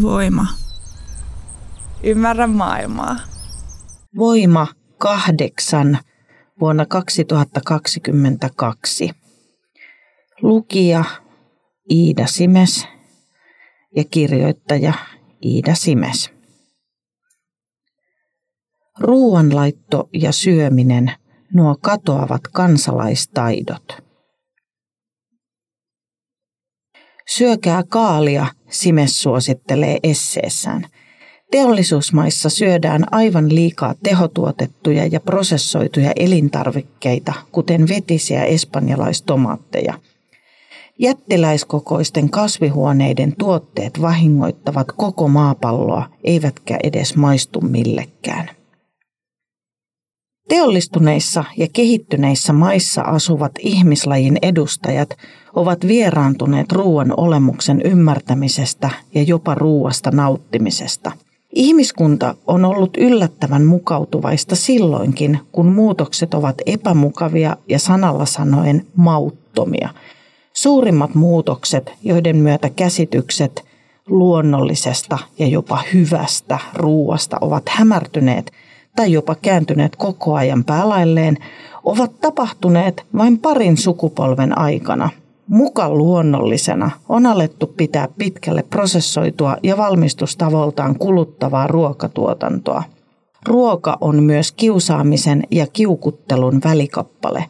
Voima. Ymmärrä maailmaa. Voima kahdeksan vuonna 2022. Lukija Iida Simes ja kirjoittaja Iida Simes. Ruoanlaitto ja syöminen, nuo katoavat kansalaistaidot. Syökää kaalia, Simes suosittelee esseessään. Teollisuusmaissa syödään aivan liikaa tehotuotettuja ja prosessoituja elintarvikkeita, kuten vetisiä espanjalaistomaatteja. Jättiläiskokoisten kasvihuoneiden tuotteet vahingoittavat koko maapalloa, eivätkä edes maistu millekään. Teollistuneissa ja kehittyneissä maissa asuvat ihmislajin edustajat ovat vieraantuneet ruoan olemuksen ymmärtämisestä ja jopa ruuasta nauttimisesta. Ihmiskunta on ollut yllättävän mukautuvaista silloinkin, kun muutokset ovat epämukavia ja sanalla sanoen mauttomia. Suurimmat muutokset, joiden myötä käsitykset luonnollisesta ja jopa hyvästä ruuasta ovat hämärtyneet – tai jopa kääntyneet koko ajan päälailleen, ovat tapahtuneet vain parin sukupolven aikana. Muka luonnollisena on alettu pitää pitkälle prosessoitua ja valmistustavoltaan kuluttavaa ruokatuotantoa. Ruoka on myös kiusaamisen ja kiukuttelun välikappale.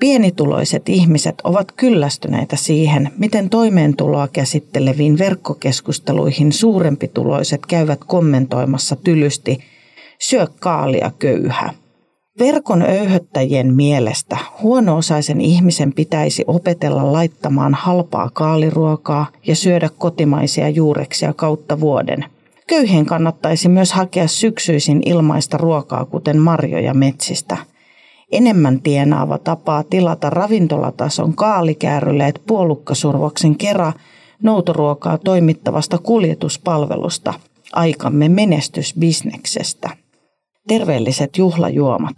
Pienituloiset ihmiset ovat kyllästyneitä siihen, miten toimeentuloa käsitteleviin verkkokeskusteluihin suurempituloiset käyvät kommentoimassa tylysti – syö kaalia köyhä. Verkon öyhöttäjien mielestä huono-osaisen ihmisen pitäisi opetella laittamaan halpaa kaaliruokaa ja syödä kotimaisia juureksia kautta vuoden. Köyhien kannattaisi myös hakea syksyisin ilmaista ruokaa, kuten marjoja metsistä. Enemmän tienaava tapaa tilata ravintolatason kaalikääryleet puolukkasurvoksen kera noutoruokaa toimittavasta kuljetuspalvelusta, aikamme menestysbisneksestä terveelliset juhlajuomat.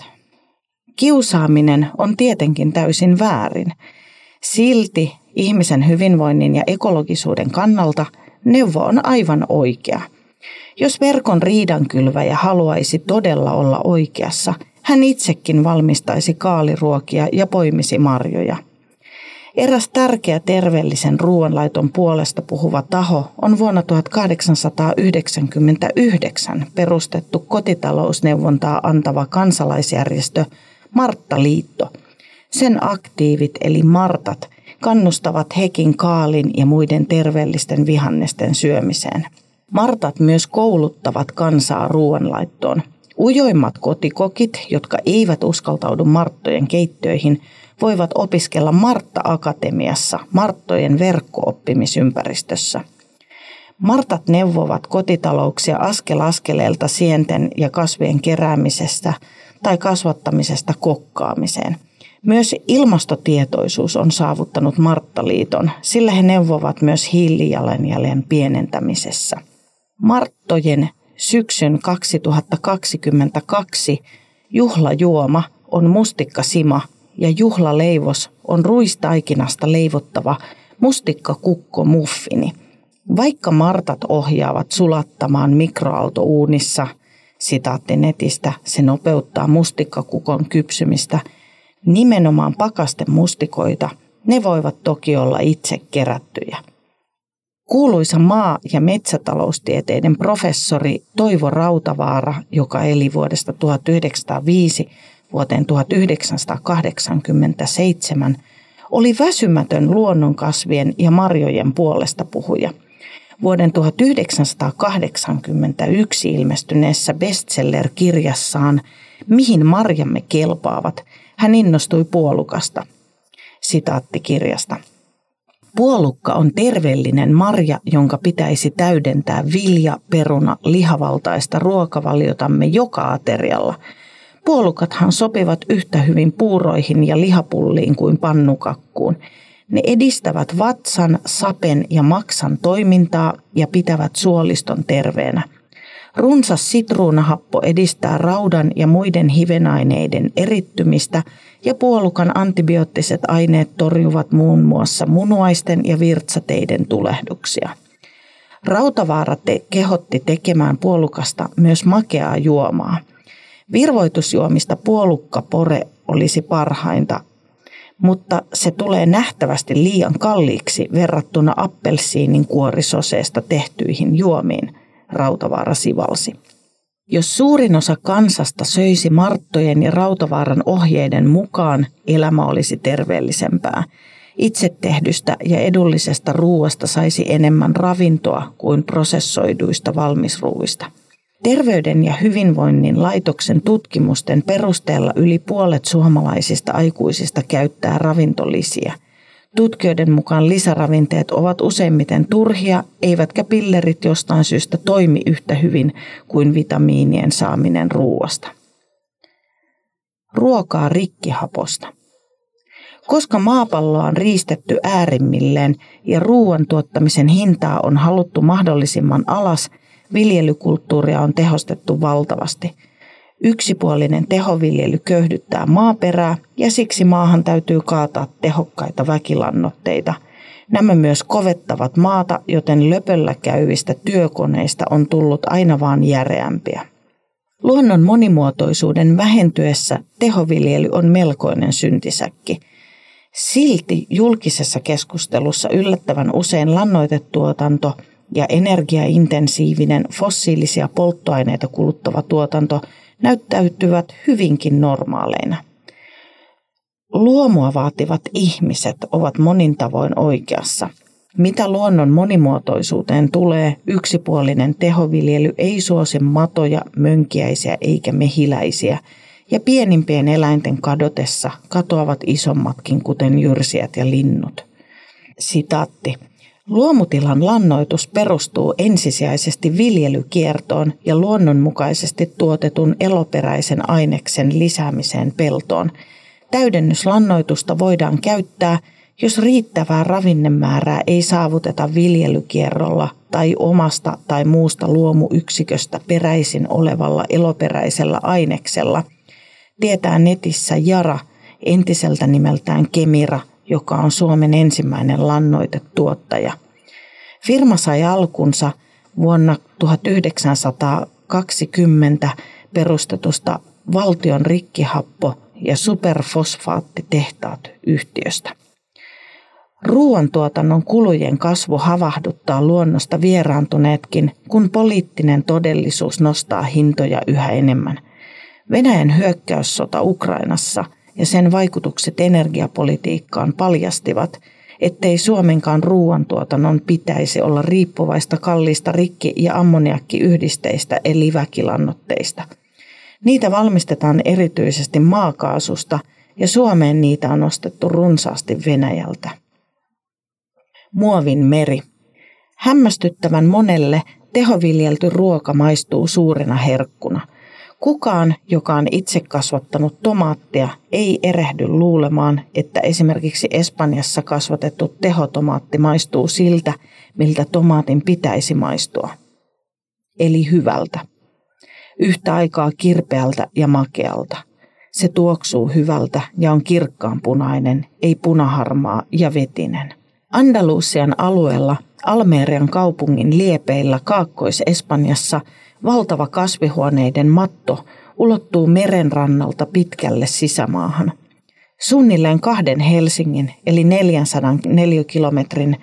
Kiusaaminen on tietenkin täysin väärin. Silti ihmisen hyvinvoinnin ja ekologisuuden kannalta neuvo on aivan oikea. Jos verkon riidankylväjä haluaisi todella olla oikeassa, hän itsekin valmistaisi kaaliruokia ja poimisi marjoja – Eräs tärkeä terveellisen ruoanlaiton puolesta puhuva taho on vuonna 1899 perustettu kotitalousneuvontaa antava kansalaisjärjestö Martta-liitto. Sen aktiivit eli Martat kannustavat hekin kaalin ja muiden terveellisten vihannesten syömiseen. Martat myös kouluttavat kansaa ruoanlaittoon. Ujoimmat kotikokit, jotka eivät uskaltaudu Marttojen keittöihin – voivat opiskella Martta-akatemiassa Marttojen verkko-oppimisympäristössä. Martat neuvovat kotitalouksia askel askeleelta sienten ja kasvien keräämisestä tai kasvattamisesta kokkaamiseen. Myös ilmastotietoisuus on saavuttanut Marttaliiton, sillä he neuvovat myös hiilijalanjäljen pienentämisessä. Marttojen syksyn 2022 juhlajuoma on mustikkasima ja juhlaleivos on ruistaikinasta leivottava mustikkakukko muffini. Vaikka martat ohjaavat sulattamaan mikroaaltouunissa, sitaatti netistä, se nopeuttaa mustikkakukon kypsymistä, nimenomaan pakasten mustikoita, ne voivat toki olla itse kerättyjä. Kuuluisa maa- ja metsätaloustieteiden professori Toivo Rautavaara, joka eli vuodesta 1905 vuoteen 1987 oli väsymätön luonnonkasvien ja marjojen puolesta puhuja. Vuoden 1981 ilmestyneessä bestseller-kirjassaan Mihin marjamme kelpaavat, hän innostui puolukasta. Sitaatti kirjasta. Puolukka on terveellinen marja, jonka pitäisi täydentää vilja, peruna, lihavaltaista ruokavaliotamme joka aterialla. Puolukathan sopivat yhtä hyvin puuroihin ja lihapulliin kuin pannukakkuun. Ne edistävät vatsan, sapen ja maksan toimintaa ja pitävät suoliston terveenä. Runsas sitruunahappo edistää raudan ja muiden hivenaineiden erittymistä ja puolukan antibioottiset aineet torjuvat muun muassa munuaisten ja virtsateiden tulehduksia. Rautavaara te- kehotti tekemään puolukasta myös makeaa juomaa. Virvoitusjuomista puolukkapore olisi parhainta, mutta se tulee nähtävästi liian kalliiksi verrattuna appelsiinin kuorisoseesta tehtyihin juomiin – Rautavaara sivalsi. Jos suurin osa kansasta söisi Marttojen ja Rautavaaran ohjeiden mukaan, elämä olisi terveellisempää. Itse tehdystä ja edullisesta ruuasta saisi enemmän ravintoa kuin prosessoiduista valmisruuista. Terveyden ja hyvinvoinnin laitoksen tutkimusten perusteella yli puolet suomalaisista aikuisista käyttää ravintolisiä – Tutkijoiden mukaan lisäravinteet ovat useimmiten turhia, eivätkä pillerit jostain syystä toimi yhtä hyvin kuin vitamiinien saaminen ruuasta. Ruokaa rikkihaposta. Koska maapalloa on riistetty äärimmilleen ja ruoan tuottamisen hintaa on haluttu mahdollisimman alas, viljelykulttuuria on tehostettu valtavasti – Yksipuolinen tehoviljely köyhdyttää maaperää ja siksi maahan täytyy kaataa tehokkaita väkilannoitteita. Nämä myös kovettavat maata, joten löpöllä käyvistä työkoneista on tullut aina vaan järeämpiä. Luonnon monimuotoisuuden vähentyessä tehoviljely on melkoinen syntisäkki. Silti julkisessa keskustelussa yllättävän usein lannoitetuotanto ja energiaintensiivinen fossiilisia polttoaineita kuluttava tuotanto – näyttäytyvät hyvinkin normaaleina. Luomua vaativat ihmiset ovat monin tavoin oikeassa. Mitä luonnon monimuotoisuuteen tulee, yksipuolinen tehoviljely ei suosi matoja, mönkiäisiä eikä mehiläisiä, ja pienimpien eläinten kadotessa katoavat isommatkin, kuten jyrsijät ja linnut. Sitaatti. Luomutilan lannoitus perustuu ensisijaisesti viljelykiertoon ja luonnonmukaisesti tuotetun eloperäisen aineksen lisäämiseen peltoon. Täydennyslannoitusta voidaan käyttää, jos riittävää ravinnemäärää ei saavuteta viljelykierrolla tai omasta tai muusta luomuyksiköstä peräisin olevalla eloperäisellä aineksella, tietää netissä Jara entiseltä nimeltään Kemira – joka on Suomen ensimmäinen lannoitetuottaja. Firma sai alkunsa vuonna 1920 perustetusta valtion rikkihappo- ja superfosfaattitehtaat yhtiöstä. Ruoantuotannon kulujen kasvu havahduttaa luonnosta vieraantuneetkin, kun poliittinen todellisuus nostaa hintoja yhä enemmän. Venäjän hyökkäyssota Ukrainassa – ja sen vaikutukset energiapolitiikkaan paljastivat, ettei Suomenkaan ruoantuotannon pitäisi olla riippuvaista kalliista rikki- ja ammoniakkiyhdisteistä eli väkilannoitteista. Niitä valmistetaan erityisesti maakaasusta ja Suomeen niitä on ostettu runsaasti Venäjältä. Muovin meri. Hämmästyttävän monelle tehoviljelty ruoka maistuu suurena herkkuna – Kukaan, joka on itse kasvattanut tomaattia, ei erehdy luulemaan, että esimerkiksi Espanjassa kasvatettu tehotomaatti maistuu siltä, miltä tomaatin pitäisi maistua. Eli hyvältä. Yhtä aikaa kirpeältä ja makealta. Se tuoksuu hyvältä ja on kirkkaanpunainen, ei punaharmaa ja vetinen. Andalusian alueella Almerian kaupungin liepeillä Kaakkois-Espanjassa – Valtava kasvihuoneiden matto ulottuu merenrannalta pitkälle sisämaahan. Suunnilleen kahden Helsingin eli 400 neliökilometrin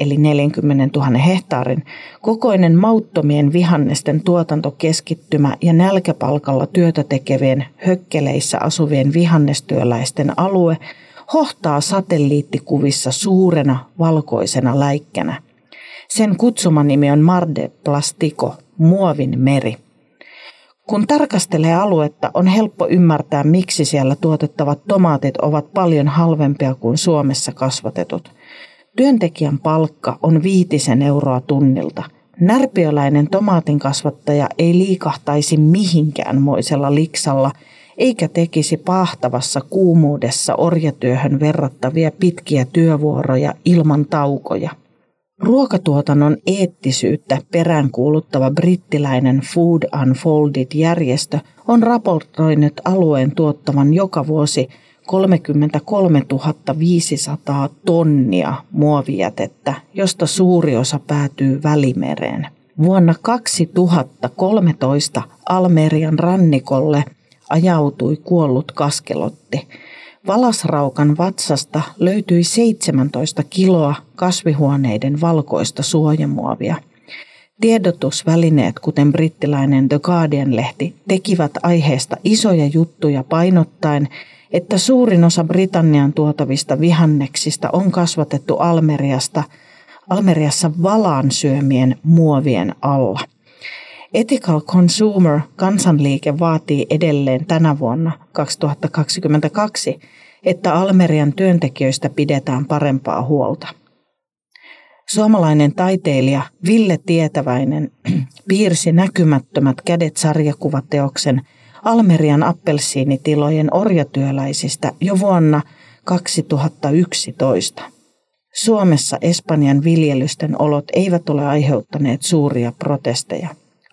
eli 40 000 hehtaarin, kokoinen mauttomien vihannesten tuotantokeskittymä ja nälkäpalkalla työtä tekevien hökkeleissä asuvien vihannestyöläisten alue hohtaa satelliittikuvissa suurena valkoisena läikkänä. Sen kutsumanimi on Marde Plastico, muovin meri. Kun tarkastelee aluetta, on helppo ymmärtää, miksi siellä tuotettavat tomaatit ovat paljon halvempia kuin Suomessa kasvatetut. Työntekijän palkka on viitisen euroa tunnilta. Närpiöläinen tomaatin kasvattaja ei liikahtaisi mihinkään moisella liksalla, eikä tekisi pahtavassa kuumuudessa orjatyöhön verrattavia pitkiä työvuoroja ilman taukoja. Ruokatuotannon eettisyyttä peräänkuuluttava brittiläinen Food Unfolded-järjestö on raportoinut alueen tuottavan joka vuosi 33 500 tonnia muovijätettä, josta suuri osa päätyy Välimereen. Vuonna 2013 Almerian rannikolle ajautui kuollut kaskelotti. Valasraukan vatsasta löytyi 17 kiloa kasvihuoneiden valkoista suojamuovia. Tiedotusvälineet, kuten brittiläinen The Guardian-lehti, tekivät aiheesta isoja juttuja painottaen, että suurin osa Britannian tuotavista vihanneksista on kasvatettu Almeriasta, Almeriassa valaan syömien muovien alla. Ethical Consumer kansanliike vaatii edelleen tänä vuonna 2022, että Almerian työntekijöistä pidetään parempaa huolta. Suomalainen taiteilija Ville Tietäväinen piirsi näkymättömät kädet sarjakuvateoksen Almerian appelsiinitilojen orjatyöläisistä jo vuonna 2011. Suomessa Espanjan viljelysten olot eivät ole aiheuttaneet suuria protesteja,